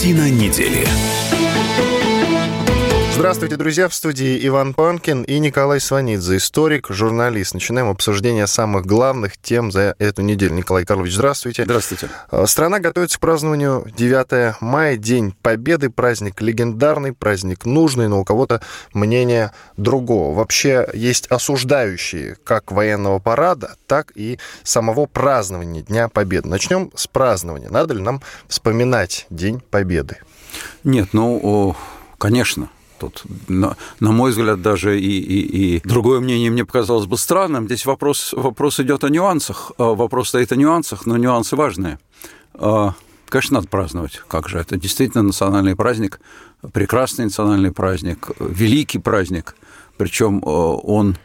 Картина недели. Здравствуйте, друзья! В студии Иван Панкин и Николай Сванидзе, историк, журналист. Начинаем обсуждение самых главных тем за эту неделю. Николай Карлович, здравствуйте. Здравствуйте. А, страна готовится к празднованию 9 мая, День Победы, праздник легендарный, праздник нужный, но у кого-то мнение другого. Вообще есть осуждающие как военного парада, так и самого празднования Дня Победы. Начнем с празднования. Надо ли нам вспоминать День Победы? Нет, ну, конечно, Тут, на, на мой взгляд, даже и, и, и другое мнение мне показалось бы странным. Здесь вопрос, вопрос идет о нюансах. А, вопрос стоит о нюансах, но нюансы важные. А, конечно, надо праздновать. Как же? Это действительно национальный праздник, прекрасный национальный праздник, великий праздник. Причем он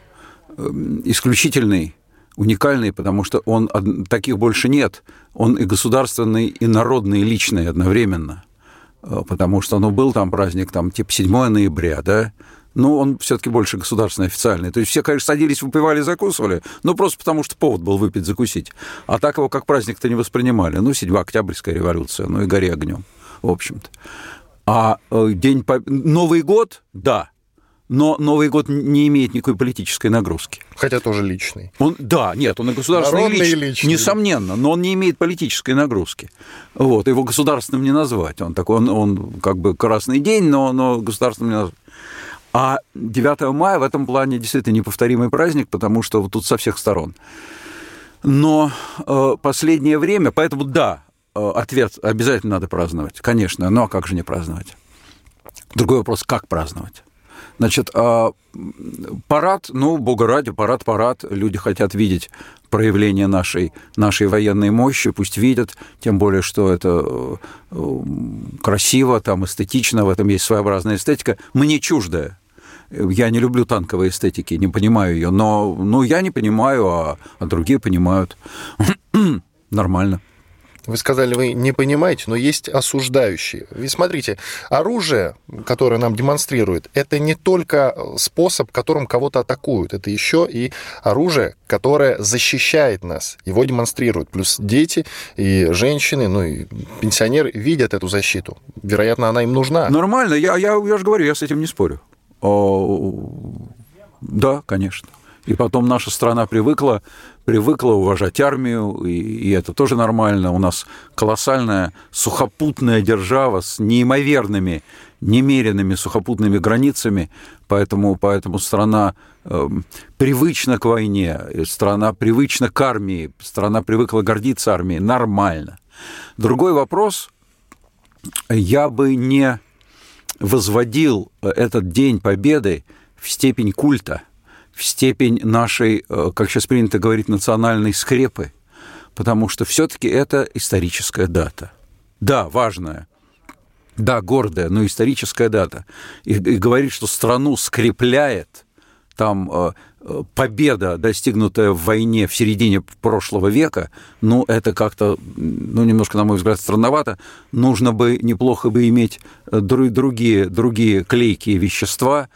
эм, исключительный, уникальный, потому что он таких больше нет. Он и государственный, и народный, и личный одновременно. Э, потому что, ну, был там праздник, там, типа 7 ноября, да, ну, он все-таки больше государственный, официальный. То есть все, конечно, садились, выпивали, закусывали, ну, просто потому что повод был выпить, закусить. А так его как праздник-то не воспринимали. Ну, 7 Октябрьская революция, ну и гори огнем, в общем-то. А э, день... Новый год, да, но Новый год не имеет никакой политической нагрузки. Хотя тоже личный. Он, да, нет, он и государственный Народный лич, личный. несомненно, но он не имеет политической нагрузки. Вот, его государственным не назвать. Он такой, он, он как бы красный день, но, но государственным не назвать. А 9 мая в этом плане действительно неповторимый праздник, потому что вот тут со всех сторон. Но э, последнее время, поэтому да, э, ответ обязательно надо праздновать, конечно, но как же не праздновать? Другой вопрос, как праздновать? Значит, а, парад, ну, бога ради, парад, парад. Люди хотят видеть проявление нашей, нашей военной мощи, пусть видят, тем более, что это э, красиво, там, эстетично, в этом есть своеобразная эстетика, мне чуждая. Я не люблю танковые эстетики, не понимаю ее, но ну, я не понимаю, а, а другие понимают. Нормально. Вы сказали, вы не понимаете, но есть осуждающие. Вы смотрите, оружие, которое нам демонстрирует, это не только способ, которым кого-то атакуют, это еще и оружие, которое защищает нас. Его демонстрируют. Плюс дети и женщины, ну и пенсионеры видят эту защиту. Вероятно, она им нужна. Нормально, я, я, я же говорю, я с этим не спорю. О, да, конечно. И потом наша страна привыкла, привыкла уважать армию, и, и это тоже нормально. У нас колоссальная сухопутная держава с неимоверными, немеренными сухопутными границами, поэтому, поэтому страна э, привычна к войне, страна привычна к армии, страна привыкла гордиться армией. Нормально. Другой вопрос, я бы не возводил этот День Победы в степень культа – в степень нашей, э, как сейчас принято говорить, национальной скрепы, потому что все-таки это историческая дата. Да, важная, да, гордая, но историческая дата. И, и говорит, что страну скрепляет там э, э, победа, достигнутая в войне в середине прошлого века, ну, это как-то, ну, немножко, на мой взгляд, странновато. Нужно бы, неплохо бы иметь другие, другие клейкие вещества,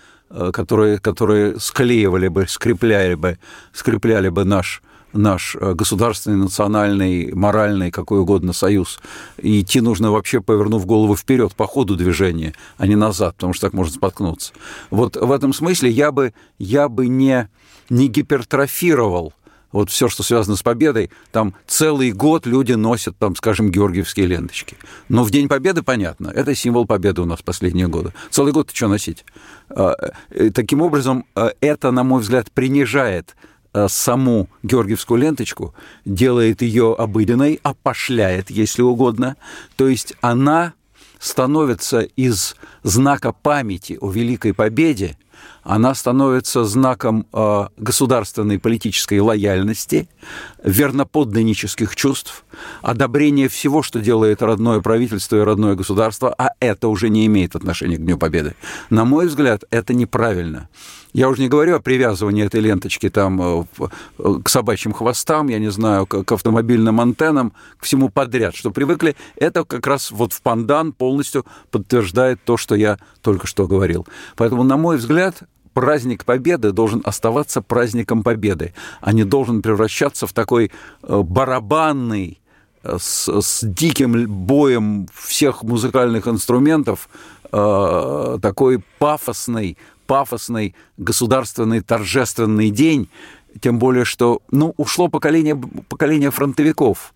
которые, которые склеивали бы, скрепляли бы, скрепляли бы наш наш э, государственный, национальный, моральный, какой угодно союз. И идти нужно вообще, повернув голову вперед по ходу движения, а не назад, потому что так можно споткнуться. Вот в этом смысле я бы, я бы не, не гипертрофировал вот все, что связано с победой, там целый год люди носят, там, скажем, георгиевские ленточки. Но в День Победы, понятно, это символ победы у нас последние годы. Целый год ты что носить? А, э, таким образом, э, это, на мой взгляд, принижает э, саму георгиевскую ленточку, делает ее обыденной, опошляет, если угодно. То есть она становится из знака памяти о Великой Победе – она становится знаком э, государственной политической лояльности, верноподданнических чувств, одобрения всего, что делает родное правительство и родное государство, а это уже не имеет отношения к Дню Победы. На мой взгляд, это неправильно. Я уже не говорю о привязывании этой ленточки там э, к собачьим хвостам, я не знаю, к автомобильным антеннам, к всему подряд, что привыкли. Это как раз вот в пандан полностью подтверждает то, что я только что говорил. Поэтому, на мой взгляд, праздник Победы должен оставаться праздником Победы, а не должен превращаться в такой э, барабанный, с, с диким боем всех музыкальных инструментов, э, такой пафосный, пафосный государственный торжественный день, тем более, что ну, ушло поколение, поколение фронтовиков.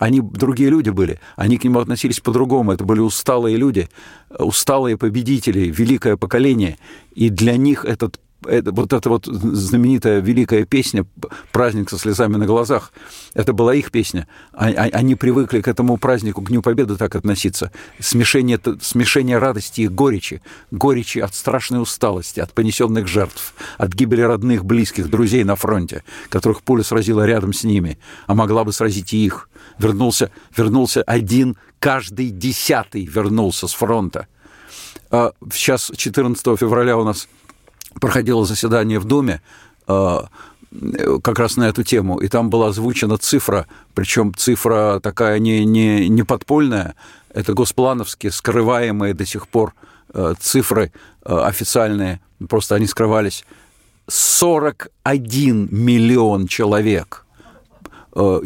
Они другие люди были, они к нему относились по-другому. Это были усталые люди, усталые победители, великое поколение. И для них этот это, вот эта вот знаменитая великая песня «Праздник со слезами на глазах», это была их песня. А, а, они привыкли к этому празднику, к Дню Победы так относиться. Смешение, смешение радости и горечи. Горечи от страшной усталости, от понесенных жертв, от гибели родных, близких, друзей на фронте, которых пуля сразила рядом с ними, а могла бы сразить и их. Вернулся, вернулся один, каждый десятый вернулся с фронта. А сейчас, 14 февраля у нас проходило заседание в Доме а, как раз на эту тему, и там была озвучена цифра, причем цифра такая не, не, не подпольная, это госплановские, скрываемые до сих пор а, цифры а, официальные, просто они скрывались. 41 миллион человек – Э,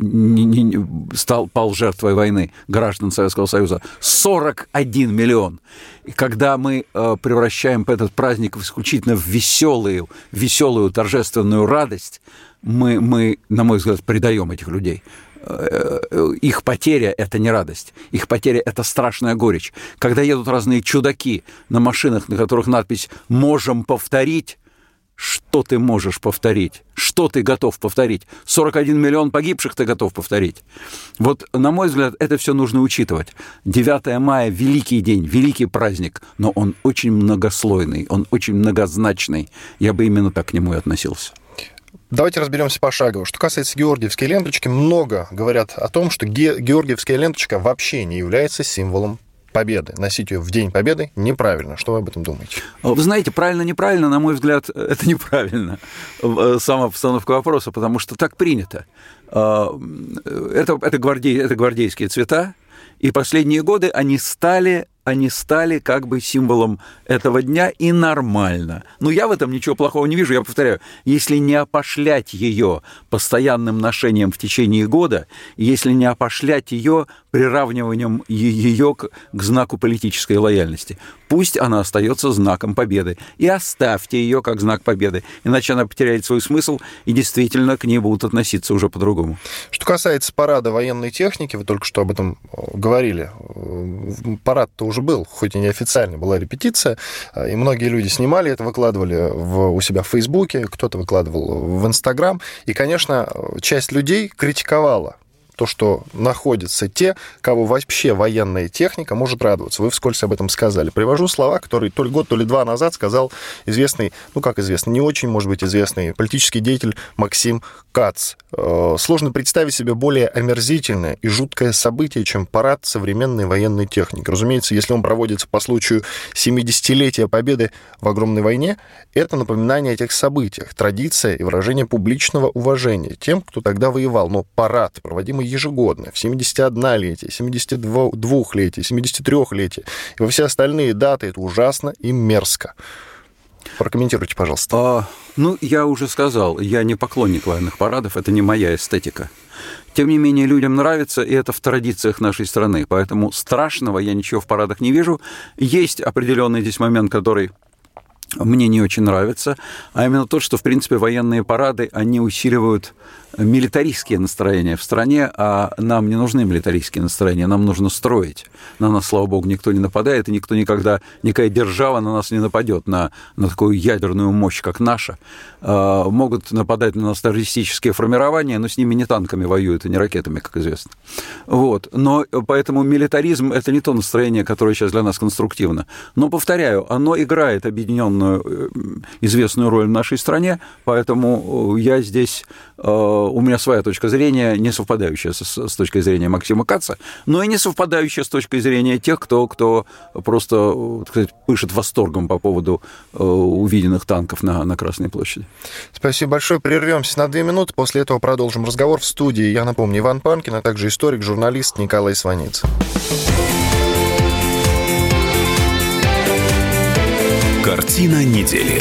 не, не, стал, пал жертвой войны граждан Советского Союза. 41 миллион. И когда мы э, превращаем этот праздник исключительно в веселую, веселую торжественную радость, мы, мы, на мой взгляд, предаем этих людей э, их потеря – это не радость, их потеря – это страшная горечь. Когда едут разные чудаки на машинах, на которых надпись «можем повторить», что ты можешь повторить? Что ты готов повторить? 41 миллион погибших ты готов повторить? Вот, на мой взгляд, это все нужно учитывать. 9 мая – великий день, великий праздник, но он очень многослойный, он очень многозначный. Я бы именно так к нему и относился. Давайте разберемся пошагово. Что касается георгиевской ленточки, много говорят о том, что георгиевская ленточка вообще не является символом Победы, носить ее в День Победы неправильно. Что вы об этом думаете? Вы знаете, правильно-неправильно, на мой взгляд, это неправильно, э, сама постановка вопроса, потому что так принято. Э, это, это, гвардей, это гвардейские цвета, и последние годы они стали они стали как бы символом этого дня и нормально. Но я в этом ничего плохого не вижу. Я повторяю, если не опошлять ее постоянным ношением в течение года, если не опошлять ее приравниванием ее к, к знаку политической лояльности, пусть она остается знаком победы. И оставьте ее как знак победы, иначе она потеряет свой смысл, и действительно к ней будут относиться уже по-другому. Что касается парада военной техники, вы только что об этом э, говорили. Э, парад-то уже был, хоть и неофициально, была репетиция, э, и многие люди снимали это, выкладывали в, у себя в Фейсбуке, кто-то выкладывал в Инстаграм, и, конечно, часть людей критиковала то, что находятся те, кого вообще военная техника может радоваться. Вы вскользь об этом сказали. Привожу слова, которые то ли год, то ли два назад сказал известный, ну как известный, не очень, может быть, известный политический деятель Максим Кац. Э, сложно представить себе более омерзительное и жуткое событие, чем парад современной военной техники. Разумеется, если он проводится по случаю 70-летия победы в огромной войне, это напоминание о этих событиях, традиция и выражение публичного уважения тем, кто тогда воевал. Но парад, проводимый ежегодно, в 71-летие, 72-летие, 73-летие и во все остальные даты. Это ужасно и мерзко. Прокомментируйте, пожалуйста. А, ну, я уже сказал, я не поклонник военных парадов, это не моя эстетика. Тем не менее, людям нравится, и это в традициях нашей страны. Поэтому страшного я ничего в парадах не вижу. Есть определенный здесь момент, который мне не очень нравится, а именно то, что, в принципе, военные парады, они усиливают милитаристские настроения в стране, а нам не нужны милитаристские настроения, нам нужно строить. На нас, слава богу, никто не нападает, и никто никогда, никакая держава на нас не нападет, на, на такую ядерную мощь, как наша. А, могут нападать на нас террористические формирования, но с ними не танками воюют, и не ракетами, как известно. Вот. Но поэтому милитаризм – это не то настроение, которое сейчас для нас конструктивно. Но, повторяю, оно играет объединенную э, известную роль в нашей стране, поэтому я здесь э, у меня своя точка зрения, не совпадающая с, с точкой зрения Максима Каца, но и не совпадающая с точкой зрения тех, кто, кто просто так сказать, пышет восторгом по поводу э, увиденных танков на, на Красной площади. Спасибо большое. Прервемся на две минуты. После этого продолжим разговор в студии. Я напомню, Иван Панкин, а также историк, журналист Николай Сваницын. Картина недели.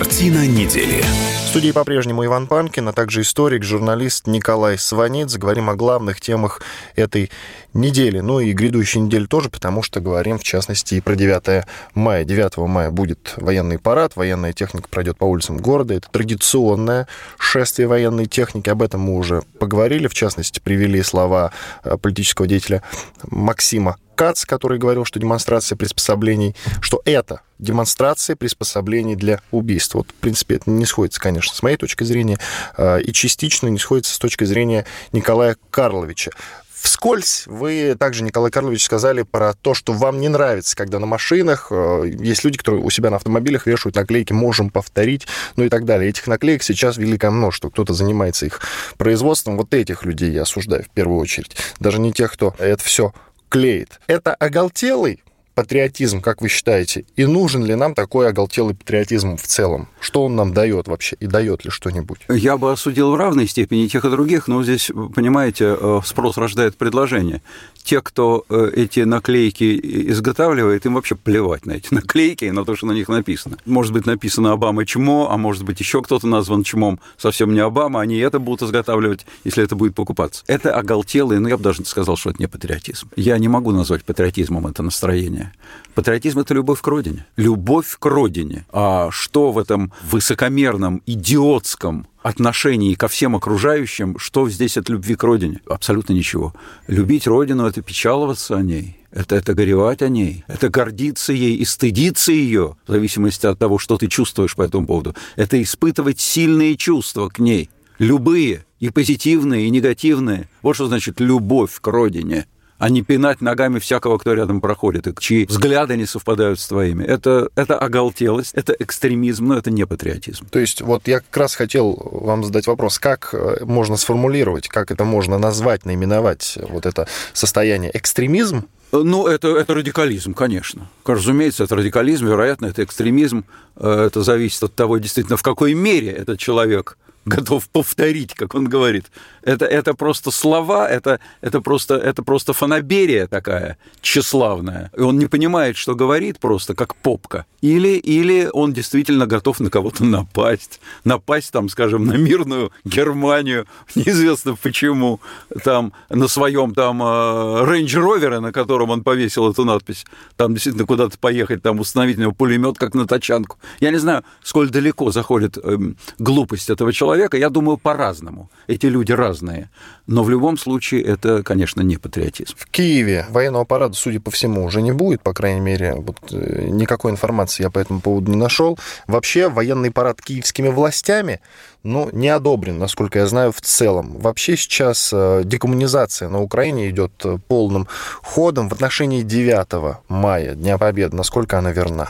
Картина недели. В студии по-прежнему Иван Панкин, а также историк, журналист Николай Сванидзе. Говорим о главных темах этой недели. Ну и грядущей недели тоже, потому что говорим, в частности, и про 9 мая. 9 мая будет военный парад, военная техника пройдет по улицам города. Это традиционное шествие военной техники. Об этом мы уже поговорили. В частности, привели слова э, политического деятеля Максима Кац, который говорил, что демонстрация приспособлений, что это демонстрация приспособлений для убийства. Вот, в принципе, это не сходится, конечно, с моей точки зрения, а, и частично не сходится с точки зрения Николая Карловича. Вскользь вы также, Николай Карлович, сказали про то, что вам не нравится, когда на машинах э, есть люди, которые у себя на автомобилях вешают наклейки «можем повторить», ну и так далее. Этих наклеек сейчас великое множество. Кто-то занимается их производством. Вот этих людей я осуждаю в первую очередь. Даже не тех, кто это все клеит. Это оголтелый патриотизм, как вы считаете? И нужен ли нам такой оголтелый патриотизм в целом? Что он нам дает вообще? И дает ли что-нибудь? Я бы осудил в равной степени тех и других, но здесь, понимаете, э, спрос рождает предложение те, кто э, эти наклейки изготавливает, им вообще плевать на эти наклейки и на то, что на них написано. Может быть, написано «Обама чмо», а может быть, еще кто-то назван чмом, совсем не Обама, они это будут изготавливать, если это будет покупаться. Это оголтелый, ну, я бы даже сказал, что это не патриотизм. Я не могу назвать патриотизмом это настроение. Патриотизм – это любовь к родине. Любовь к родине. А что в этом высокомерном, идиотском отношении ко всем окружающим, что здесь от любви к родине? Абсолютно ничего. Любить родину – это печаловаться о ней, это, это горевать о ней, это гордиться ей и стыдиться ее, в зависимости от того, что ты чувствуешь по этому поводу. Это испытывать сильные чувства к ней, любые, и позитивные, и негативные. Вот что значит любовь к родине – а не пинать ногами всякого, кто рядом проходит, и чьи взгляды не совпадают с твоими. Это, это оголтелость, это экстремизм, но это не патриотизм. То есть вот я как раз хотел вам задать вопрос, как э, можно сформулировать, как это можно назвать, наименовать вот это состояние экстремизм, ну, это, это радикализм, конечно. Разумеется, это радикализм, вероятно, это экстремизм. Э, это зависит от того, действительно, в какой мере этот человек готов повторить, как он говорит. Это, это просто слова, это, это, просто, это просто фанаберия такая тщеславная. И он не понимает, что говорит просто, как попка. Или, или он действительно готов на кого-то напасть. Напасть, там, скажем, на мирную Германию, неизвестно почему, там, на своем там рейндж-ровере, на котором он повесил эту надпись, там действительно куда-то поехать, там установить у него пулемет, как на тачанку. Я не знаю, сколь далеко заходит э, глупость этого человека, человека, я думаю, по-разному. Эти люди разные. Но в любом случае это, конечно, не патриотизм. В Киеве военного парада, судя по всему, уже не будет, по крайней мере, вот, э, никакой информации я по этому поводу не нашел. Вообще военный парад киевскими властями ну, не одобрен, насколько я знаю, в целом. Вообще сейчас э, декоммунизация на Украине идет э, полным ходом в отношении 9 мая, Дня Победы. Насколько она верна?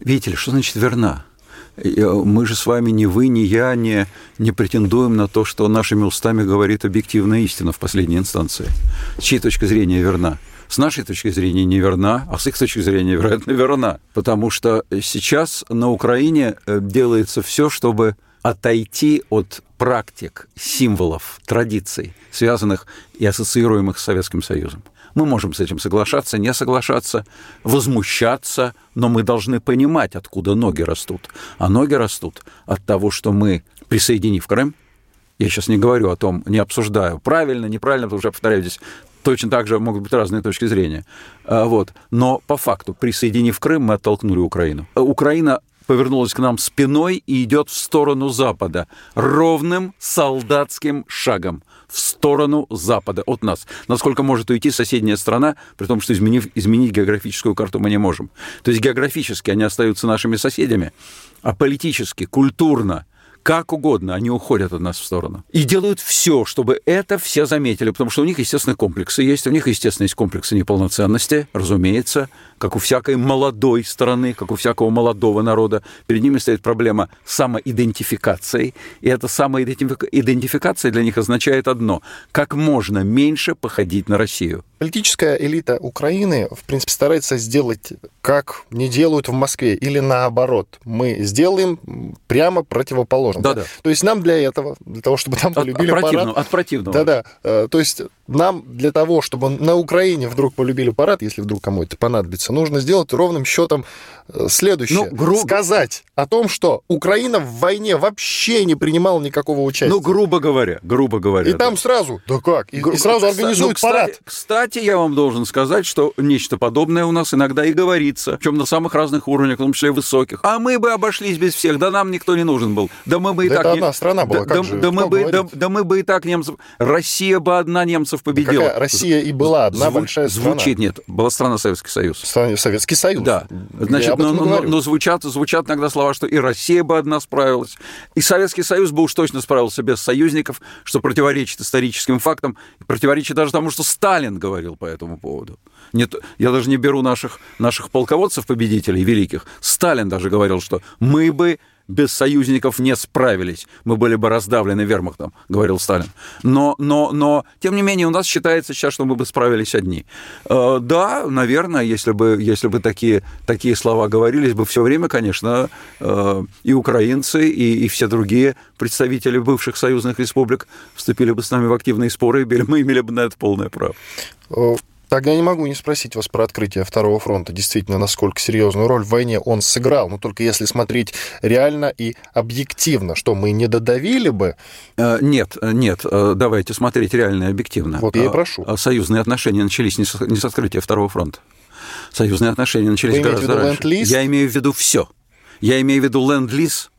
Видите ли, что значит верна? Мы же с вами, ни вы, ни я, не, не претендуем на то, что нашими устами говорит объективная истина в последней инстанции. Чьей точки зрения верна? С нашей точки зрения неверна, а с их точки зрения, вероятно, верна. Потому что сейчас на Украине э, делается все, чтобы отойти от практик, символов, традиций, связанных и ассоциируемых с Советским Союзом. Мы можем с этим соглашаться, не соглашаться, возмущаться, но мы должны понимать, откуда ноги растут. А ноги растут от того, что мы, присоединив Крым, я сейчас не говорю о том, не обсуждаю, правильно, неправильно, потому что, я повторяю, здесь точно так же могут быть разные точки зрения. А, вот. Но по факту, присоединив Крым, мы оттолкнули Украину. Украина повернулась к нам спиной и идет в сторону Запада ровным солдатским шагом в сторону Запада от нас. Насколько может уйти соседняя страна, при том, что изменив, изменить географическую карту мы не можем. То есть географически они остаются нашими соседями, а политически, культурно, как угодно, они уходят от нас в сторону. И делают все, чтобы это все заметили, потому что у них, естественно, комплексы есть, у них, естественно, есть комплексы неполноценности, разумеется, как у всякой молодой страны, как у всякого молодого народа, перед ними стоит проблема самоидентификации. И эта самоидентификация для них означает одно – как можно меньше походить на Россию. Политическая элита Украины, в принципе, старается сделать, как не делают в Москве, или наоборот. Мы сделаем прямо противоположно. Да-да. То есть нам для этого, для того, чтобы там полюбили от противного, парад... От противного. Да-да. Э, то есть нам для того, чтобы на Украине вдруг полюбили парад, если вдруг кому это понадобится, нужно сделать ровным счетом э, следующее. Ну, гру... Сказать о том, что Украина в войне вообще не принимала никакого участия. Ну, грубо говоря, грубо говоря. И да. там сразу, да как, и, Гру... и сразу организуют ну, парад. Кстати, я вам должен сказать, что нечто подобное у нас иногда и говорится, причем на самых разных уровнях, в том числе высоких. А мы бы обошлись без всех, да нам никто не нужен был. Да мы бы и да так... Это не... одна страна была, да, да, же, да, мы бы, да, да мы бы и так немцев... Россия бы одна немцев победила. Да Россия и была одна Зву... большая страна. Звучит, нет, была страна Советский Союз. Советский Союз. Да. Значит, но, но, но звучат, звучат иногда слова, что и Россия бы одна справилась, и Советский Союз бы уж точно справился без союзников, что противоречит историческим фактам, противоречит даже тому, что Сталин говорил по этому поводу. Нет, я даже не беру наших, наших полководцев-победителей великих. Сталин даже говорил, что мы бы без союзников не справились. Мы были бы раздавлены вермахтом, говорил Сталин. Но, но, но, тем не менее, у нас считается сейчас, что мы бы справились одни. Э, да, наверное, если бы, если бы такие, такие слова говорились бы все время, конечно, э, и украинцы, и, и все другие представители бывших союзных республик вступили бы с нами в активные споры, и мы имели бы на это полное право. Тогда не могу не спросить вас про открытие Второго фронта. Действительно, насколько серьезную роль в войне он сыграл. Но только если смотреть реально и объективно, что мы не додавили бы... Э, нет, нет, э, давайте смотреть реально и объективно. Вот я и прошу. Э, союзные отношения начались не с открытия Второго фронта. Союзные отношения начались Вы гораздо раньше. Я имею в виду все. Я имею в виду ленд-лиз,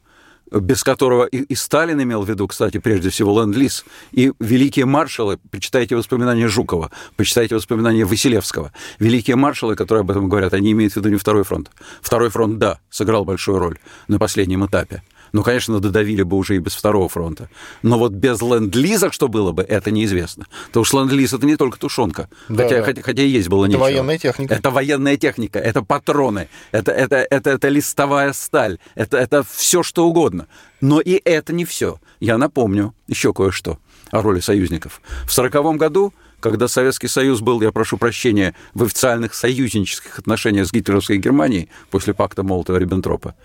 без которого и, и Сталин имел в виду, кстати, прежде всего ленд-лиз, и великие маршалы, почитайте воспоминания Жукова, почитайте воспоминания Василевского, великие маршалы, которые об этом говорят, они имеют в виду не Второй фронт. Второй фронт, да, сыграл большую роль на последнем этапе. Ну, конечно, додавили бы уже и без второго фронта. Но вот без ленд-лиза что было бы, это неизвестно. Потому что ленд-лиз это не только тушенка. Да, хотя, да. Хотя, хотя и есть было это нечего. Это военная техника. Это военная техника, это патроны, это, это, это, это листовая сталь, это, это все что угодно. Но и это не все. Я напомню еще кое-что о роли союзников. В сороковом году когда Советский Союз был, я прошу прощения, в официальных союзнических отношениях с гитлеровской Германией после пакта Молотова-Риббентропа,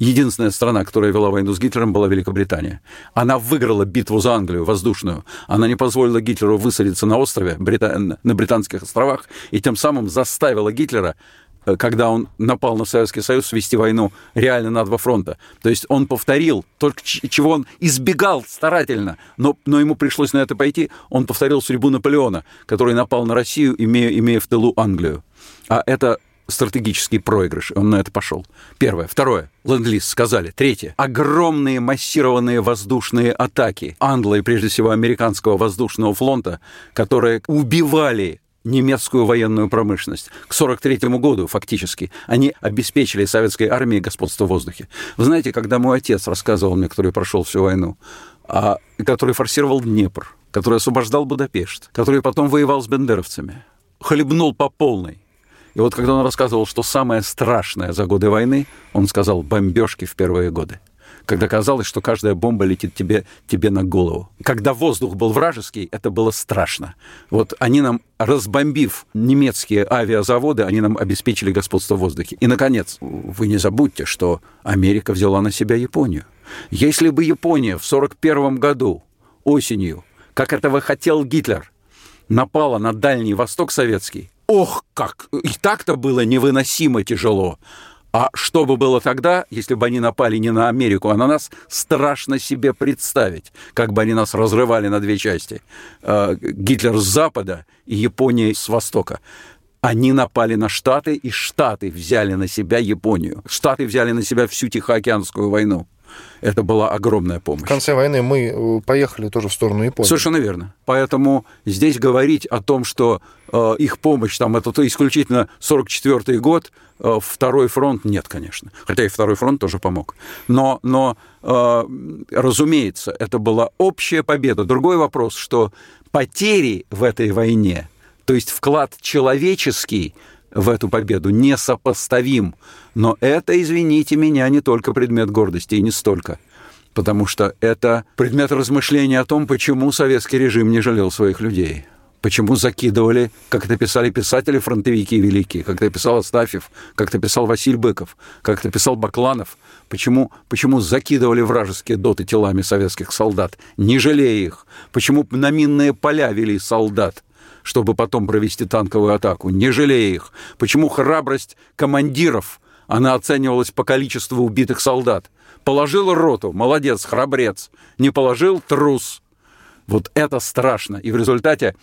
единственная страна, которая вела войну с Гитлером, была Великобритания. Она выиграла битву за Англию, воздушную. Она не позволила Гитлеру высадиться на острове, на Британских островах, и тем самым заставила Гитлера э, когда он напал на Советский Союз, вести войну реально на два фронта. То есть он повторил то, чего он избегал старательно, но, но ему пришлось на это пойти. Он повторил судьбу Наполеона, который напал на Россию, имея, имея в тылу Англию. А это стратегический проигрыш. Он на это пошел. Первое. Второе. Ленд-лиз сказали. Третье. Огромные массированные воздушные атаки Англа и, прежде всего, американского воздушного флота, которые убивали немецкую военную промышленность. К 1943 году, фактически, они обеспечили советской армии господство в воздухе. Вы знаете, когда мой отец рассказывал мне, который прошел всю войну, а, который форсировал Днепр, который освобождал Будапешт, который потом воевал с бендеровцами, хлебнул по полной, и вот когда он рассказывал, что самое страшное за годы войны, он сказал бомбежки в первые годы когда казалось, что каждая бомба летит тебе, тебе на голову. Когда воздух был вражеский, это было страшно. Вот они нам, разбомбив немецкие авиазаводы, они нам обеспечили господство в воздухе. И, наконец, вы не забудьте, что Америка взяла на себя Японию. Если бы Япония в 1941 году осенью, как этого хотел Гитлер, напала на Дальний Восток советский, ох, как! И так-то было невыносимо тяжело. А что бы было тогда, если бы они напали не на Америку, а на нас, страшно себе представить, как бы они нас разрывали на две части. Э, Гитлер с запада и Япония с востока. Они напали на Штаты, и Штаты взяли на себя Японию. Штаты взяли на себя всю Тихоокеанскую войну. Это была огромная помощь. В конце войны мы э, поехали тоже в сторону Японии. Совершенно верно. Поэтому здесь говорить о том, что э, их помощь, там, это исключительно 44 год, э, второй фронт, нет, конечно. Хотя и второй фронт тоже помог. Но, но э, разумеется, это была общая победа. Другой вопрос, что потери в этой войне, то есть вклад человеческий, в эту победу, несопоставим. Но это, извините меня, не только предмет гордости, и не столько. Потому что это предмет размышления о том, почему советский режим не жалел своих людей. Почему закидывали, как это писали писатели, фронтовики великие, как это писал Астафьев, как это писал Василий Быков, как это писал Бакланов. Почему, почему закидывали вражеские доты телами советских солдат, не жалея их? Почему на минные поля вели солдат? Чтобы потом провести танковую атаку, не жалея их. Почему храбрость командиров, она оценивалась по количеству убитых солдат. Положил роту, молодец, храбрец. Не положил, трус. Вот это страшно. И в результате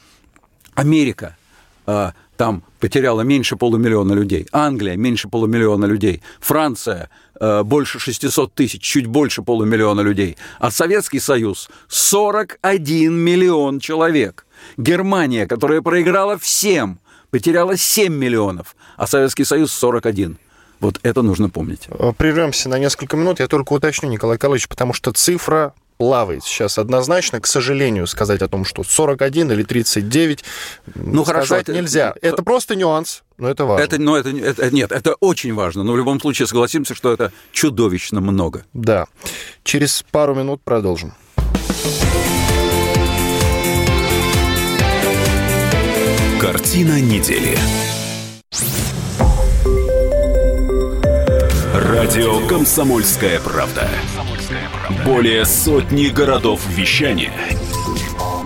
Америка э, там потеряла меньше полумиллиона людей, Англия меньше полумиллиона людей, Франция э, больше 600 тысяч, чуть больше полумиллиона людей, а Советский Союз 41 миллион человек. Германия, которая проиграла всем, потеряла 7 миллионов, а Советский Союз 41. Вот это нужно помнить. Прервемся на несколько минут. Я только уточню, Николай Карлович, потому что цифра плавает сейчас однозначно. К сожалению, сказать о том, что 41 или 39, ну, сказать хорошо, нельзя. Это, это просто нюанс, но это важно. Это, но это, это, нет, это очень важно. Но в любом случае согласимся, что это чудовищно много. Да. Через пару минут продолжим. Картина недели. Радио «Комсомольская правда». Более сотни городов вещания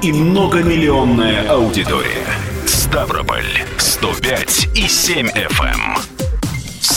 и многомиллионная аудитория. Ставрополь 105 и 7 FM.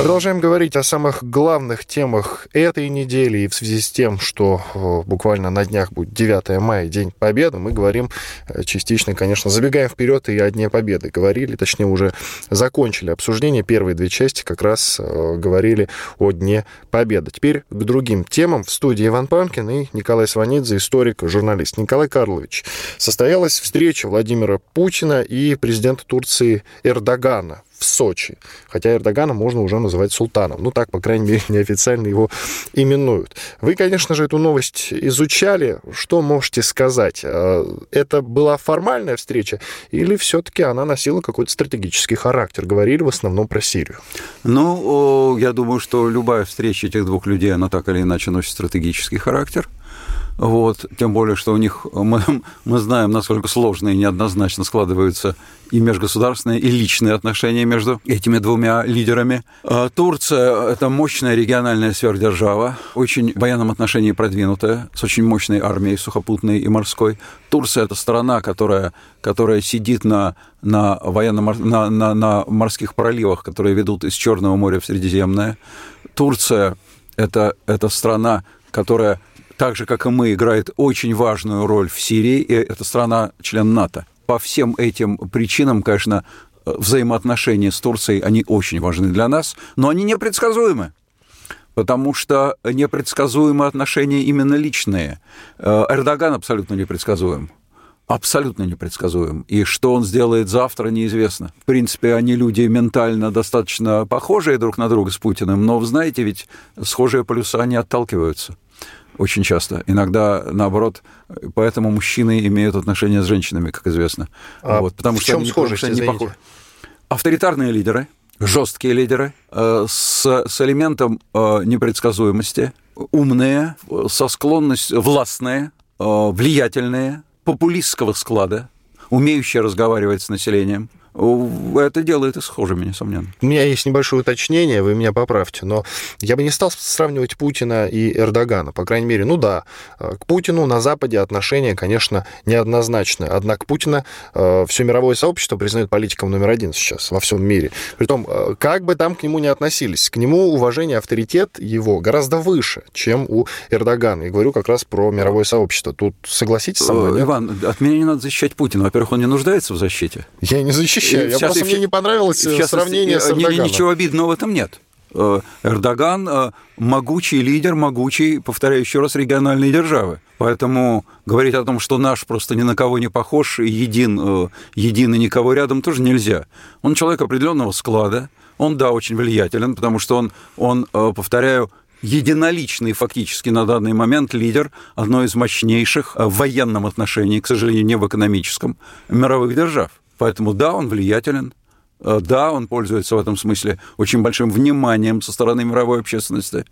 Продолжаем говорить о самых главных темах этой недели. И в связи с тем, что э, буквально на днях будет 9 мая, День Победы, мы говорим э, частично, конечно, забегаем вперед и о Дне Победы. Говорили, точнее, уже закончили обсуждение. Первые две части как раз э, говорили о Дне Победы. Теперь к другим темам. В студии Иван Панкин и Николай Сванидзе, историк, журналист. Николай Карлович, состоялась встреча Владимира Путина и президента Турции Эрдогана в Сочи. Хотя Эрдогана можно уже называть султаном. Ну, так, по крайней мере, неофициально его именуют. Вы, конечно же, эту новость изучали. Что можете сказать? А, это была формальная встреча или все-таки она носила какой-то стратегический характер? Говорили в основном про Сирию. Ну, я думаю, что любая встреча этих двух людей, она так или иначе носит стратегический характер. Вот, тем более, что у них, мы, мы знаем, насколько сложно и неоднозначно складываются и межгосударственные, и личные отношения между этими двумя лидерами. А Турция – это мощная региональная сверхдержава, очень в военном отношении продвинутая, с очень мощной армией сухопутной и морской. Турция – это страна, которая, которая сидит на, на, военно на, на, на морских проливах, которые ведут из Черного моря в Средиземное. Турция – это, это страна, которая так же, как и мы, играет очень важную роль в Сирии, и это страна член НАТО. По всем этим причинам, конечно, взаимоотношения с Турцией, они очень важны для нас, но они непредсказуемы потому что непредсказуемы отношения именно личные. Э, Эрдоган абсолютно непредсказуем. Абсолютно непредсказуем. И что он сделает завтра, неизвестно. В принципе, они люди ментально достаточно похожие друг на друга с Путиным, но, знаете, ведь схожие полюса не отталкиваются очень часто. Иногда, наоборот, поэтому мужчины имеют отношения с женщинами, как известно. А вот, потому в что чем они, схожесть, они похожи. Авторитарные лидеры, жесткие лидеры, э, с, с элементом э, непредсказуемости, умные, со склонностью, властные, э, влиятельные, популистского склада, умеющие разговаривать с населением – это делает их схожими, несомненно. У меня есть небольшое уточнение, вы меня поправьте, но я бы не стал сравнивать Путина и Эрдогана, по крайней мере, ну да, э, к Путину на Западе отношения, конечно, неоднозначны, однако Путина э, все мировое сообщество признает политиком номер один сейчас во всем мире. Притом, э, как бы там к нему ни относились, к нему уважение, авторитет его гораздо выше, чем у Эрдогана. Я говорю как раз про мировое сообщество. Тут согласитесь со мной? Иван, от меня не надо защищать Путина. Во-первых, он не нуждается в защите. Я не защищаю защищаю. Я просто, мне не понравилось э, сравнение с Эрдоганом. Ничего обидного в этом нет. Э, Эрдоган э, могучий лидер, могучий, повторяю еще раз, региональной державы. Поэтому говорить о том, что наш просто ни на кого не похож, един, э, един и никого рядом, тоже нельзя. Он человек определенного склада, он, да, очень влиятелен, потому что он, он повторяю, единоличный фактически на данный момент лидер одной из мощнейших в военном отношении, к сожалению, не в экономическом, мировых держав. Поэтому да, он влиятелен, Э, да, он пользуется в этом смысле очень большим вниманием со стороны мировой общественности,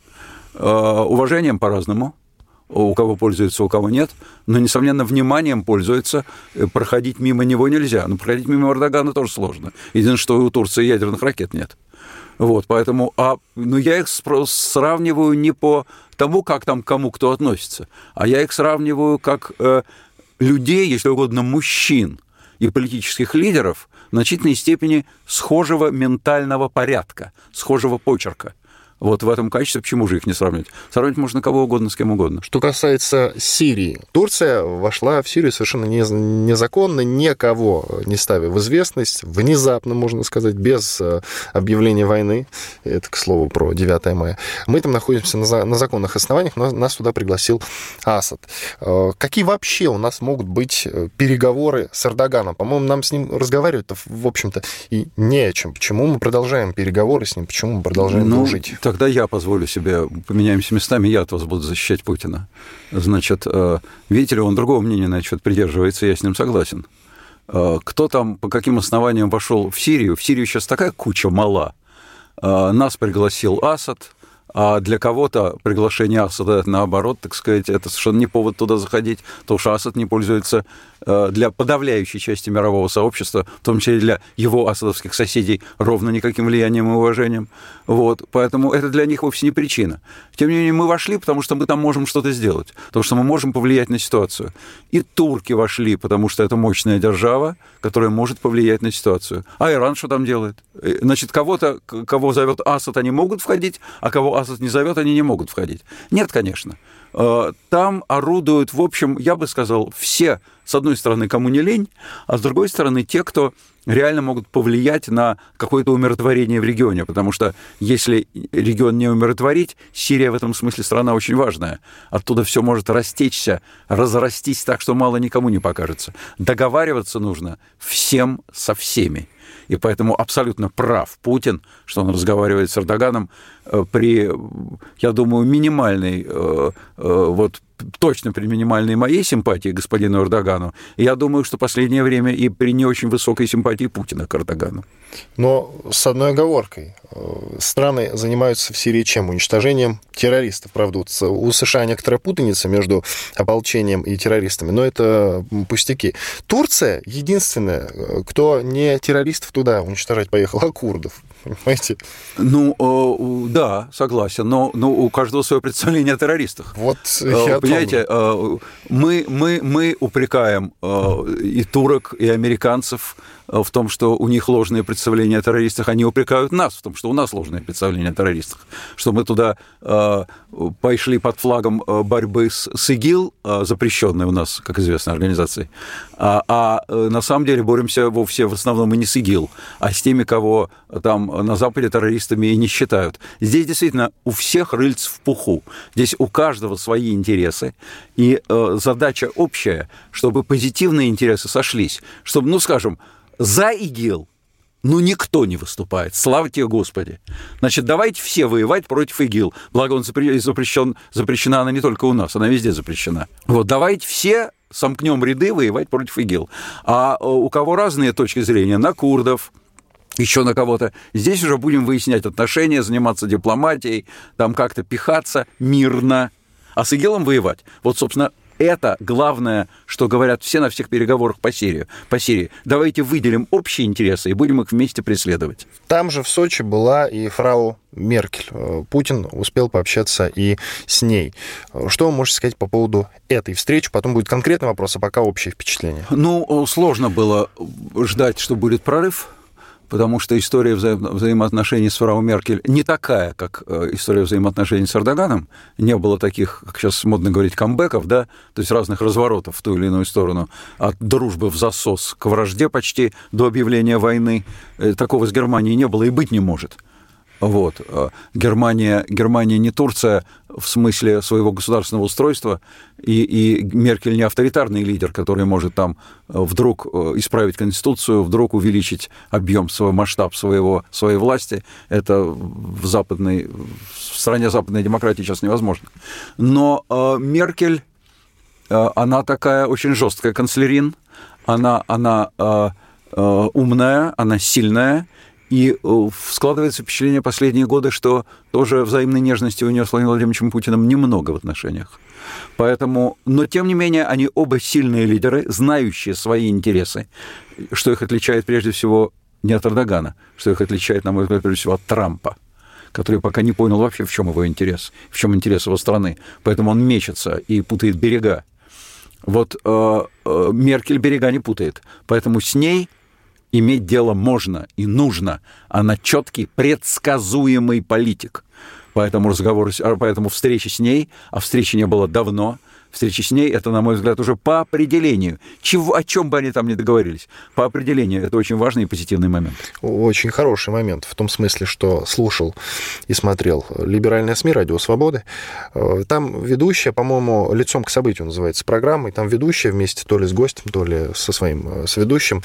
э, уважением по-разному, у кого пользуется, у кого нет, но, несомненно, вниманием пользуется, э, проходить мимо него нельзя. Но проходить мимо Эрдогана тоже сложно. Единственное, что у Турции ядерных ракет нет. Вот, поэтому, а, ну, я их сравниваю не по тому, как там кому кто относится, а я их сравниваю как э, людей, если угодно, мужчин и политических лидеров, в значительной степени схожего ментального порядка, схожего почерка – вот в этом качестве почему же их не сравнивать? Сравнивать можно кого угодно с кем угодно. Что касается Сирии, Турция вошла в Сирию совершенно незаконно, никого не ставя в известность, внезапно, можно сказать, без э, объявления войны. Это, к слову, про 9 мая. Мы там находимся на, на законных основаниях, но нас туда пригласил Асад. Э, какие вообще у нас могут быть э, переговоры с Эрдоганом? По-моему, нам с ним разговаривать в общем-то, и не о чем. Почему мы продолжаем переговоры с ним? Почему мы продолжаем ну, дружить? Тогда я позволю себе, поменяемся местами, я от вас буду защищать Путина. Значит, э, видите ли, он другого мнения на счет придерживается, я с ним согласен. Э, кто там, по каким основаниям вошел в Сирию? В Сирию сейчас такая куча мала. Э, нас пригласил Асад, а для кого-то приглашение Асада, наоборот, так сказать, это совершенно не повод туда заходить, потому что Асад не пользуется Э, для подавляющей части мирового сообщества, в том числе для его асадовских соседей, ровно никаким влиянием и уважением. Вот. Поэтому это для них вовсе не причина. Тем не менее, мы вошли, потому что мы там можем что-то сделать, потому что мы можем повлиять на ситуацию. И турки вошли, потому что это мощная держава, которая может повлиять на ситуацию. А Иран что там делает? Э, значит, кого-то, кого зовет Асад, они могут входить, а кого Асад не зовет, они не могут входить. Нет, конечно. Э, там орудуют, в общем, я бы сказал, все, с одной стороны, кому не лень, а с другой стороны, те, кто реально могут повлиять на какое-то умиротворение в регионе, потому что если регион не умиротворить, Сирия в этом смысле страна очень важная. Оттуда все может растечься, разрастись так, что мало никому не покажется. Договариваться нужно всем со всеми. И поэтому абсолютно прав Путин, что он разговаривает с Эрдоганом э, при, я думаю, минимальной, э, э, вот точно при минимальной моей симпатии господину Эрдогану. Я думаю, что последнее время и при не очень высокой симпатии Путина к Эрдогану. Но с одной оговоркой. Страны занимаются в Сирии чем? Уничтожением террористов. Правда, у США некоторая путаница между ополчением и террористами, но это пустяки. Турция единственная, кто не террористов туда уничтожать поехал, а курдов. Понимаете? Ну, да, согласен, но, но у каждого свое представление о террористах. Вот я Понимаете, мы, мы, мы упрекаем и турок, и американцев Э, в том, что у них ложные представления о террористах, они упрекают нас в том, что у нас ложные представления о террористах, что мы туда э, пошли под флагом э, борьбы с, с ИГИЛ, э, запрещенной у нас, как известно, организацией, а, а э, на самом деле боремся вовсе в основном и не с ИГИЛ, а с теми, кого там на Западе террористами и не считают. Здесь действительно у всех рыльц в пуху, здесь у каждого свои интересы, и э, задача общая, чтобы позитивные интересы сошлись, чтобы, ну, скажем, за ИГИЛ ну, никто не выступает. Слава тебе, Господи. Значит, давайте все воевать против ИГИЛ. Благо, он запрещен, запрещена она не только у нас, она везде запрещена. Вот, давайте все сомкнем ряды воевать против ИГИЛ. А э, у кого разные точки зрения, на курдов, еще на кого-то. Здесь уже будем выяснять отношения, заниматься дипломатией, там как-то пихаться мирно, а с ИГИЛом воевать. Вот, собственно, это главное, что говорят все на всех переговорах по Сирии. По Сирии. Давайте выделим общие интересы и будем их вместе преследовать. Там же в Сочи была и фрау Меркель. Э, Путин успел пообщаться и с ней. Что вы можете сказать по поводу этой встречи? Потом будет конкретный вопрос, а пока общее впечатление. Ну, сложно было ждать, что будет прорыв потому что история вза взаимоотношений с фрау Меркель не такая, как э, история взаимоотношений с Эрдоганом. Не было таких, как сейчас модно говорить, камбэков, да, то есть разных разворотов в ту или иную сторону, от дружбы в засос к вражде почти до объявления войны. Э, такого с Германией не было и быть не может. Вот. Э, Германия, Германия не Турция в смысле своего государственного устройства, и, и Меркель не авторитарный лидер, который может там э, вдруг э, исправить Конституцию, вдруг увеличить объем своего масштаб своего, своей власти. Это в, западной, в стране западной демократии сейчас невозможно. Но э, Меркель, э, она такая очень жесткая канцлерин, она, она э, э, умная, она сильная, и э, складывается впечатление последние годы, что тоже взаимной нежности у нее с Владимиром Владимировичем Путиным немного в отношениях. Поэтому, но тем не менее, они оба сильные лидеры, знающие свои интересы, что их отличает прежде всего не от Эрдогана, что их отличает, на мой взгляд, прежде всего от Трампа который пока не понял вообще, в чем его интерес, в чем интерес его страны. Поэтому он мечется и путает берега. Вот э, э, Меркель берега не путает. Поэтому с ней иметь дело можно и нужно. Она четкий, предсказуемый политик. Поэтому разговор, поэтому встречи с ней, а встречи не было давно, встречи с ней, это, на мой взгляд, уже по определению. Чего, о чем бы они там ни договорились. По определению это очень важный и позитивный момент. Очень хороший момент, в том смысле, что слушал и смотрел либеральная СМИ «Радио Свободы». Э, там ведущая, по-моему, «Лицом к событию» называется программа, и там ведущая вместе то ли с гостем, то ли со своим э, с ведущим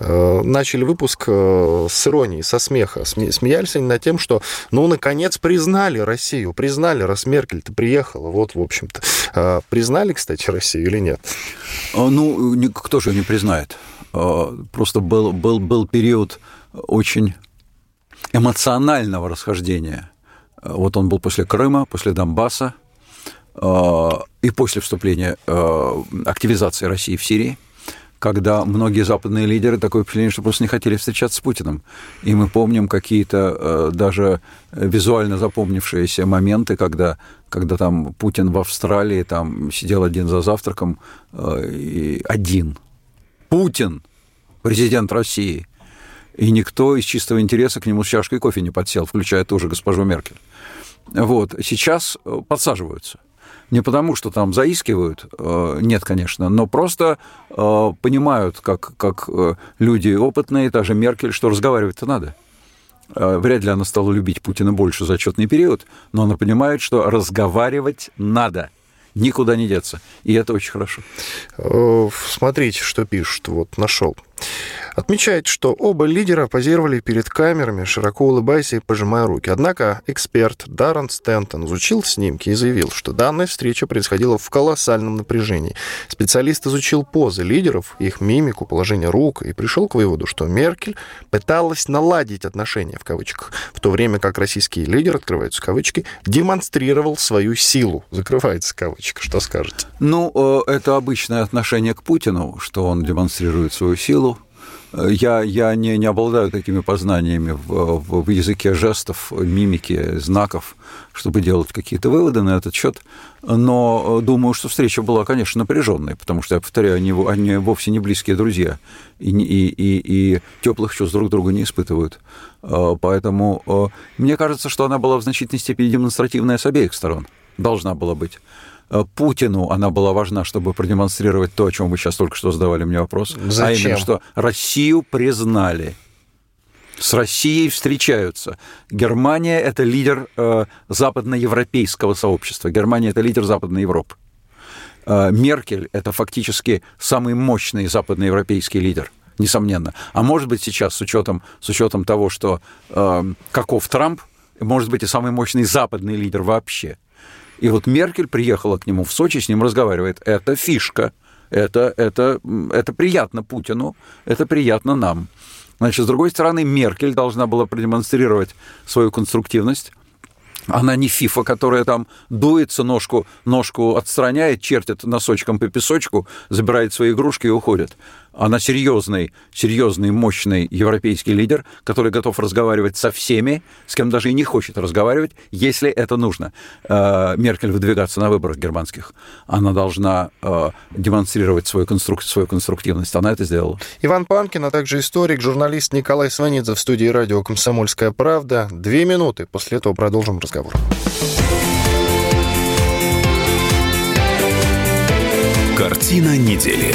э, начали выпуск с иронией, со смеха. Смеялись они над тем, что, ну, наконец, признали Россию, признали, раз Меркель-то приехала, вот, в общем-то, признали признали, кстати, Россию или нет? А, ну, кто же ее не признает? А, просто был, был, был период очень эмоционального расхождения. Вот он был после Крыма, после Донбасса а, и после вступления активизации России в Сирии когда многие западные лидеры такое впечатление, что просто не хотели встречаться с Путиным. И мы помним какие-то э, даже визуально запомнившиеся моменты, когда, когда там Путин в Австралии там сидел один за завтраком, э, и один. Путин, президент России. И никто из чистого интереса к нему с чашкой кофе не подсел, включая тоже госпожу Меркель. Вот. Сейчас э, подсаживаются – не потому, что там заискивают, э, нет, конечно, но просто э, понимают, как, как э, люди опытные, та же Меркель, что разговаривать-то надо. Вряд ли она стала любить Путина больше за отчетный период, но она понимает, что разговаривать надо – никуда не деться. И это очень хорошо. Смотрите, что пишут. Вот, нашел. Отмечает, что оба лидера позировали перед камерами, широко улыбаясь и пожимая руки. Однако эксперт Даррен Стентон изучил снимки и заявил, что данная встреча происходила в колоссальном напряжении. Специалист изучил позы лидеров, их мимику, положение рук и пришел к выводу, что Меркель пыталась наладить отношения, в кавычках, в то время как российский лидер, открываются кавычки, демонстрировал свою силу, закрывается кавычка. Что скажете? Ну, э, это обычное отношение к Путину, что он демонстрирует свою силу, я, я не, не обладаю такими познаниями в, в, в языке жестов, мимики, знаков, чтобы делать какие-то выводы на этот счет. Но думаю, что встреча была, конечно, напряженной, потому что, я повторяю, они, они вовсе не близкие друзья и, и, и, и теплых чувств друг друга не испытывают. А, поэтому а, мне кажется, что она была в значительной степени демонстративная с обеих сторон. Должна была быть. Э, Путину она была важна, чтобы продемонстрировать то, о чем вы сейчас только что задавали мне вопрос. Зачем? А именно, что Россию признали. С Россией встречаются. Германия – это лидер э, западноевропейского сообщества. Германия – это лидер Западной Европы. Э, Меркель – это фактически самый мощный западноевропейский лидер несомненно. А может быть сейчас, с учетом, с учетом того, что э, каков Трамп, может быть и самый мощный западный лидер вообще. И вот Меркель приехала к нему в Сочи, с ним разговаривает. Это фишка. Это, это, это приятно Путину, это приятно нам. Значит, с другой стороны, Меркель должна была продемонстрировать свою конструктивность, она не фифа, которая там дуется, ножку, ножку отстраняет, чертит носочком по песочку, забирает свои игрушки и уходит. Она серьезный, серьезный, мощный европейский лидер, который готов разговаривать со всеми, с кем даже и не хочет разговаривать, если это нужно. Э, Меркель выдвигаться на выборах германских. Она должна э, демонстрировать свою, конструк... свою конструктивность. Она это сделала. Иван Панкин, а также историк, журналист Николай Сванидзе в студии радио «Комсомольская правда». Две минуты. После этого продолжим разговор. Картина недели.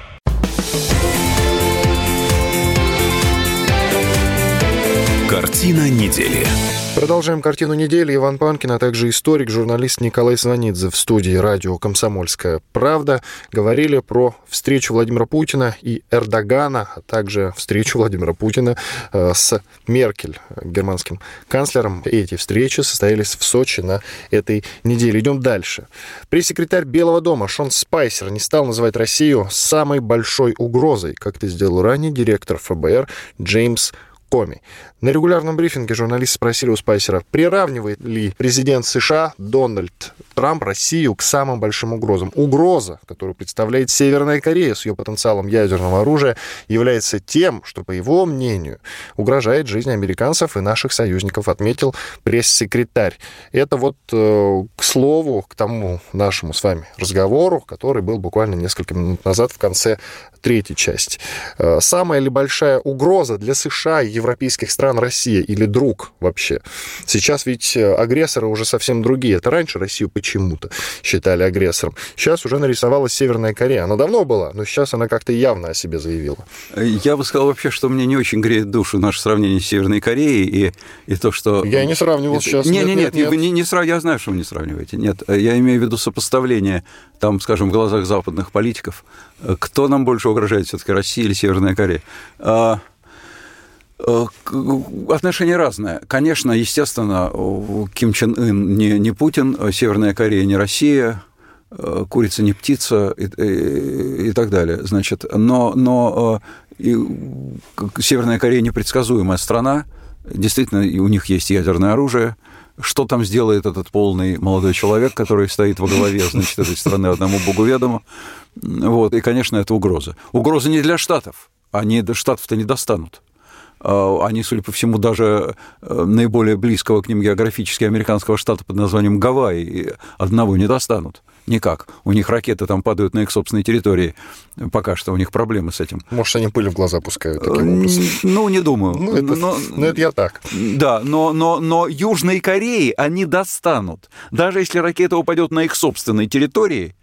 Картина недели. Продолжаем картину недели. Иван Панкин, а также историк, журналист Николай Сванидзе в студии радио «Комсомольская правда» говорили про встречу Владимира Путина и Эрдогана, а также встречу Владимира Путина э, с Меркель, германским канцлером. Эти встречи состоялись в Сочи на этой неделе. Идем дальше. Пресс-секретарь Белого дома Шон Спайсер не стал называть Россию самой большой угрозой, как это сделал ранее директор ФБР Джеймс Коми. На регулярном брифинге журналисты спросили у Спайсера, приравнивает ли президент США Дональд Трамп Россию к самым большим угрозам. Угроза, которую представляет Северная Корея с ее потенциалом ядерного оружия, является тем, что, по его мнению, угрожает жизни американцев и наших союзников, отметил пресс-секретарь. Это вот э, к слову, к тому нашему с вами разговору, который был буквально несколько минут назад в конце третьей части. Э, самая ли большая угроза для США и европейских стран Россия или друг вообще? Сейчас ведь э, агрессоры уже совсем другие. Это раньше Россию почему-то считали агрессором. Сейчас уже нарисовалась Северная Корея. Она давно была, но сейчас она как-то явно о себе заявила. Я бы сказал вообще, что мне не очень греет душу наше сравнение с Северной Кореей и, и то, что... Я не сравнивал это... сейчас. Нет, нет, нет, нет, не, не срав... я знаю, что вы не сравниваете. Нет, я имею в виду сопоставление, там, скажем, в глазах западных политиков, кто нам больше угрожает, все-таки Россия или Северная Корея? А, э, Отношения разные. Конечно, естественно, Ким Чен Ын не, не Путин, Северная Корея не Россия, э, курица не птица и, и, и так далее. Значит, но, но э, и, Северная Корея непредсказуемая страна, действительно, у них есть ядерное оружие, что там сделает этот полный молодой человек, который стоит во главе, значит, этой страны, одному богу ведомо. Вот, и, конечно, это угроза. Угроза не для Штатов. Они Штатов-то не достанут. А, они, судя по всему, даже э, наиболее близкого к ним географически американского штата под названием Гавайи одного не достанут. Никак. У них ракеты там падают на их собственной территории. Пока что у них проблемы с этим. Может, они пыль в глаза пускают таким образом? Ну, не думаю. Ну, это, но, ну, это я так. Да, но, но, но Южной Кореи они достанут. Даже если ракета упадет на их собственной территории,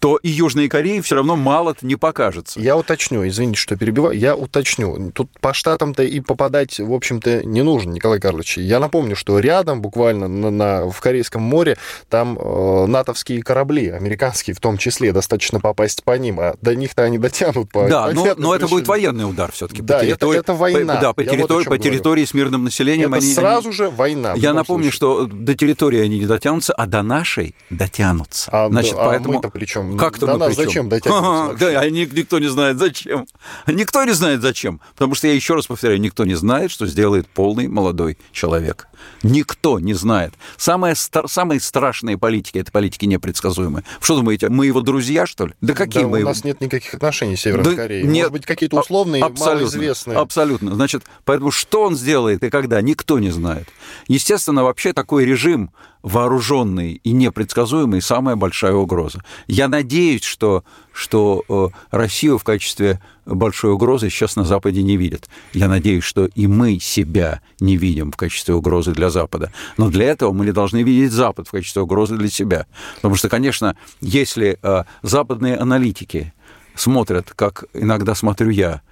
то и Южной Корее все равно мало-то не покажется. Я уточню, извините, что перебиваю, я уточню. Тут по штатам-то и попадать, в общем-то, не нужно, Николай Карлович. Я напомню, что рядом, буквально на, на, в Корейском море, там э, натовские корабли, американские в том числе, достаточно попасть по ним, а до них-то они дотянут по Да, но, но это будет военный удар все-таки. Да, это, это война. По, да, по, территории, вот по территории с мирным населением. Это они, сразу они... же война. Я напомню, случае. что до территории они не дотянутся, а до нашей дотянутся. А, Значит, а поэтому... мы-то при чем? Как-то до нас зачем дотягиваться? Да, а никто не знает зачем. Никто не знает зачем. Потому что, я еще раз повторяю, никто не знает, что сделает полный молодой человек. Никто не знает. Самые, самые страшные политики – это политики непредсказуемые. Что думаете, мы его друзья, что ли? Да какие да, мы у нас нет никаких отношений с Северной да Кореей. Нет, Может быть, какие-то а, условные, абсолютно, малоизвестные. Абсолютно. Значит, поэтому что он сделает и когда, никто не знает. Естественно, вообще такой режим вооруженный и непредсказуемый – самая большая угроза. Я надеюсь, что, что э, Россию в качестве большой угрозы сейчас на Западе не видят. Я надеюсь, что и мы себя не видим в качестве угрозы для Запада. Но для этого мы не должны видеть Запад в качестве угрозы для себя. Потому что, конечно, если э, западные аналитики смотрят, как иногда смотрю я,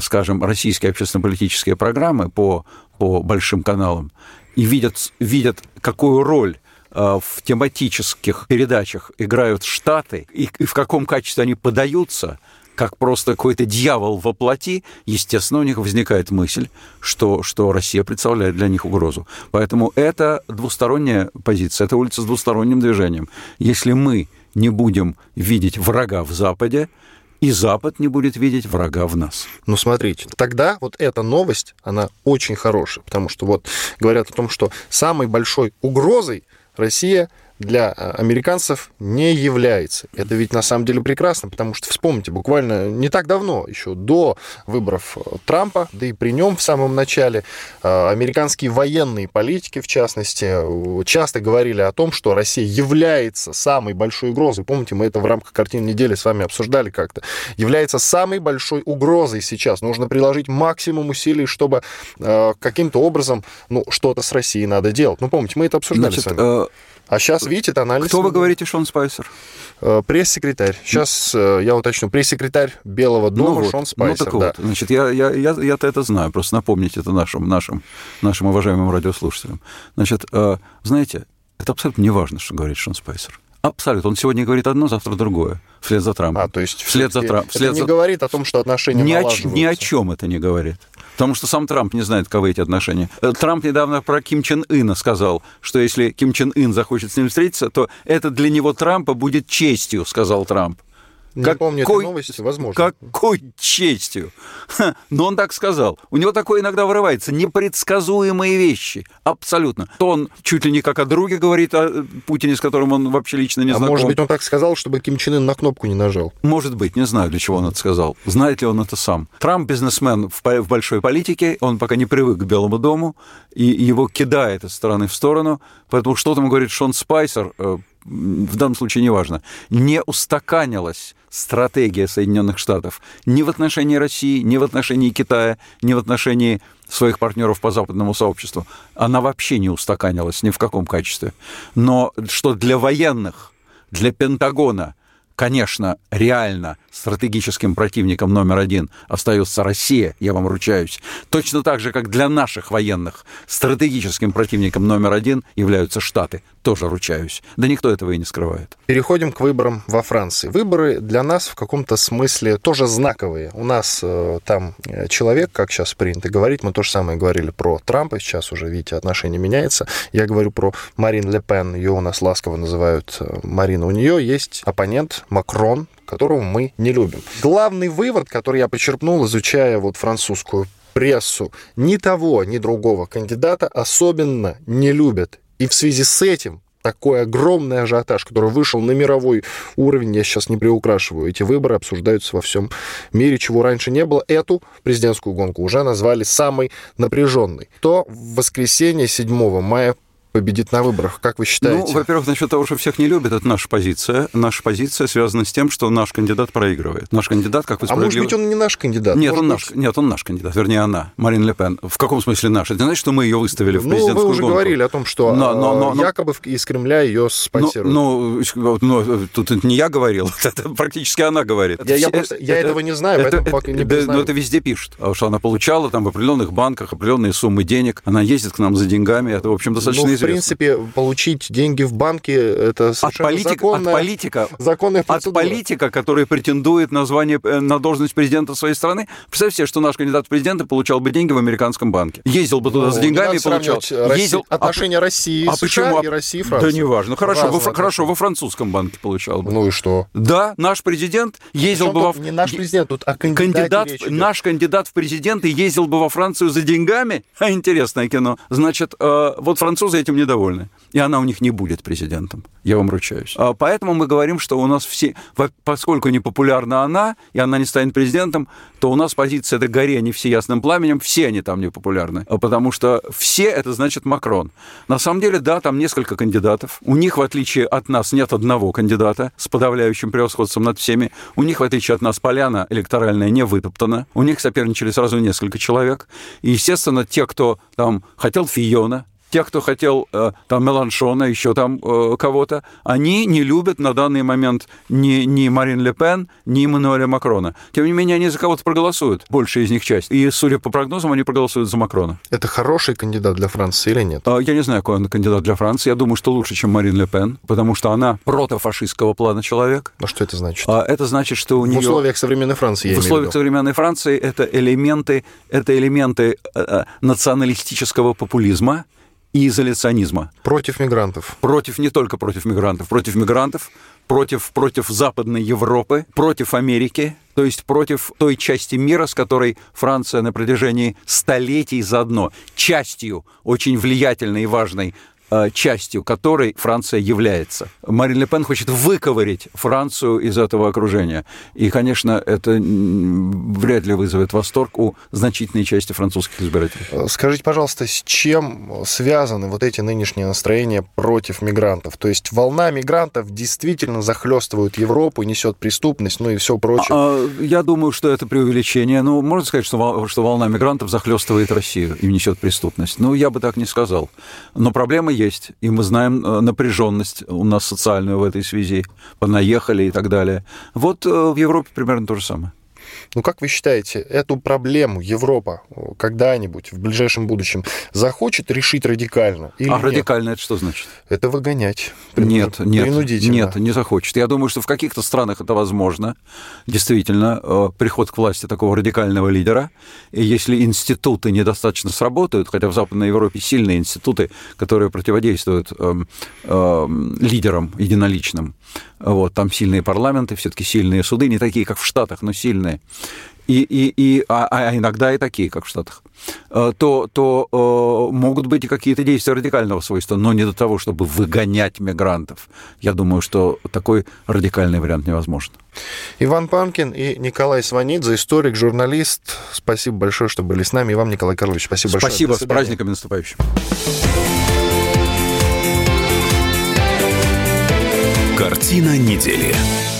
скажем, российские общественно-политические программы по, по большим каналам, и видят, видят какую роль э, в тематических передачах играют Штаты и в каком качестве они подаются, как просто какой-то дьявол во плоти, естественно, у них возникает мысль, что, что Россия представляет для них угрозу. Поэтому это двусторонняя позиция, это улица с двусторонним движением. Если мы не будем видеть врага в Западе, и Запад не будет видеть врага в нас. Ну, смотрите, тогда вот эта новость, она очень хорошая, потому что вот говорят о том, что самой большой угрозой Россия для э, американцев не является. Это ведь на самом деле прекрасно, потому что, вспомните, буквально не так давно, еще до выборов э, Трампа, да и при нем в самом начале, э, американские военные политики, в частности, часто говорили о том, что Россия является самой большой угрозой. Помните, мы это в рамках картины недели с вами обсуждали как-то. Является самой большой угрозой сейчас. Нужно приложить максимум усилий, чтобы каким-то образом, ну, что-то с Россией надо делать. Ну, помните, мы это обсуждали Значит, с вами. А сейчас, видите, это анализ... Кто вы говорите, Шон Спайсер? Э, пресс-секретарь. Сейчас э, я уточню. Пресс-секретарь Белого дома ну вот, Шон Спайсер. Ну так да. вот, значит, я, я, я, я-то это знаю, просто напомнить это нашим, нашим, нашим уважаемым радиослушателям. Значит, э, знаете, это абсолютно не важно, что говорит Шон Спайсер. Абсолютно. Он сегодня говорит одно, завтра другое. Вслед за Трампом. А, то есть вслед за Трампом. Это не за... говорит о том, что отношения ни о, ни о чем это не говорит. Потому что сам Трамп не знает, каковы эти отношения. Э, Трамп недавно про Ким Чен Ына сказал, что если Ким Чен Ын захочет с ним встретиться, то это для него Трампа будет честью, сказал Трамп. Не как, помню какой, этой новости, возможно. Какой честью. Но он так сказал. У него такое иногда вырывается. Непредсказуемые вещи. Абсолютно. То он чуть ли не как о друге говорит о Путине, с которым он вообще лично не а знаком. может быть, он так сказал, чтобы Ким Чен Ын на кнопку не нажал? Может быть. Не знаю, для чего он это сказал. Знает ли он это сам. Трамп бизнесмен в большой политике. Он пока не привык к Белому дому. И его кидает из стороны в сторону. Поэтому что там говорит Шон Спайсер, э, в данном случае неважно, не устаканилась стратегия Соединенных Штатов ни в отношении России, ни в отношении Китая, ни в отношении своих партнеров по западному сообществу. Она вообще не устаканилась ни в каком качестве. Но что для военных, для Пентагона – Конечно, реально стратегическим противником номер один остается Россия, я вам ручаюсь. Точно так же, как для наших военных стратегическим противником номер один являются Штаты, тоже ручаюсь. Да никто этого и не скрывает. Переходим к выборам во Франции. Выборы для нас в каком-то смысле тоже знаковые. У нас э, там э, человек, как сейчас принято говорить, мы то же самое говорили про Трампа, сейчас уже, видите, отношение меняется. Я говорю про Марин Ле Пен, ее у нас ласково называют э, Марина. У нее есть оппонент Макрон, которого мы не любим. Главный вывод, который я почерпнул, изучая вот французскую прессу, ни того, ни другого кандидата особенно не любят. И в связи с этим такой огромный ажиотаж, который вышел на мировой уровень, я сейчас не приукрашиваю, эти выборы обсуждаются во всем мире, чего раньше не было. Эту президентскую гонку уже назвали самой напряженной. То в воскресенье 7 мая победит на выборах, как вы считаете? Ну, во-первых, насчет того, что всех не любят, это наша позиция. Наша позиция связана с тем, что наш кандидат проигрывает. Наш кандидат, как вы А может быть, он не наш кандидат? Нет, он наш, нет, он наш кандидат, вернее, она, Марин Ле Пен. В каком смысле наш? Это значит, что мы ее выставили в президентскую Ну, вы уже гонку. говорили о том, что но, но, но, якобы из Кремля ее спонсируют. Ну, ну, ну, тут это не я говорил, это практически она говорит. Я, я, просто, я это, этого не знаю, это, поэтому это, не да, Но это везде пишут, что она получала там в определенных банках определенные суммы денег, она ездит к нам за деньгами, это, в общем, достаточно ну, принципе, получить деньги в банке, это совершенно от политик, законная, от политика, законная процедура. От политика, который претендует на звание, э, на должность президента своей страны. Представьте себе, что наш кандидат в президенты получал бы деньги в американском банке. Ездил бы туда ну, за деньгами и получал. России, Ездил... Отношения а, России, а США почему? и России Франции. Да неважно. Ну, хорошо, во, хорошо, во французском банке получал бы. Ну и что? Да, наш президент ездил бы во... Не наш президент, тут а кандидат, Наш кандидат в президенты ездил бы во Францию за деньгами. А, интересное кино. Значит, э, вот французы этим недовольны. И она у них не будет президентом, я вам ручаюсь. А поэтому мы говорим, что у нас все, поскольку не популярна она, и она не станет президентом, то у нас позиция это горе не все ясным пламенем, все они там не популярны, а потому что все это значит Макрон. На самом деле, да, там несколько кандидатов. У них, в отличие от нас, нет одного кандидата с подавляющим превосходством над всеми. У них, в отличие от нас, поляна электоральная не вытоптана. У них соперничали сразу несколько человек. И, естественно, те, кто там хотел Фиона, тех, кто хотел э, там Меланшона, еще там э, кого-то, они не любят на данный момент ни, ни Марин Ле Пен, ни Эммануэля Макрона. Тем не менее, они за кого-то проголосуют, большая из них часть. И, судя по прогнозам, они проголосуют за Макрона. Это хороший кандидат для Франции или нет? А, я не знаю, какой он кандидат для Франции. Я думаю, что лучше, чем Марин Ле Пен, потому что она протофашистского плана человек. А что это значит? А, это значит, что у нее... В условиях современной Франции, В условиях современной Франции это элементы, это элементы э, э националистического популизма, и изоляционизма. Против мигрантов. Против, не только против мигрантов, против мигрантов, против, против Западной Европы, против Америки, то есть против той части мира, с которой Франция на протяжении столетий заодно, частью очень влиятельной и важной частью которой Франция является. Марин Ле Пен хочет выковырить Францию из этого окружения. И, конечно, это вряд ли вызовет восторг у значительной части французских избирателей. Э, скажите, пожалуйста, с чем связаны вот эти нынешние настроения против мигрантов? То есть волна мигрантов действительно захлестывает Европу, несет преступность, ну и все прочее. А, я думаю, что это преувеличение. Ну, можно сказать, что, что волна мигрантов захлестывает Россию и несет преступность. Ну, я бы так не сказал. Но проблема есть, и мы знаем э, напряженность у нас социальную в этой связи, понаехали и так далее. Вот э, в Европе примерно то же самое. Ну, как вы считаете, эту проблему Европа когда-нибудь в ближайшем будущем захочет решить радикально? Или а нет? радикально это что значит? Это выгонять. Нет, нет, нет, не захочет. Я думаю, что в каких-то странах это возможно. Действительно, э, приход к власти такого радикального лидера. И если институты недостаточно сработают, хотя в Западной Европе сильные институты, которые противодействуют эм, эм, лидерам единоличным, вот, там сильные парламенты, все-таки сильные суды, не такие, как в Штатах, но сильные. И, и, и, а, а иногда и такие, как в Штатах, э, то, то э, могут быть и какие-то действия радикального свойства, но не до того, чтобы выгонять мигрантов. Я думаю, что такой радикальный вариант невозможен. Иван Панкин и Николай Сванидзе, историк, журналист. Спасибо большое, что были с нами. И вам, Николай Карлович, спасибо, спасибо большое. Спасибо, с праздниками наступающим. Картина недели.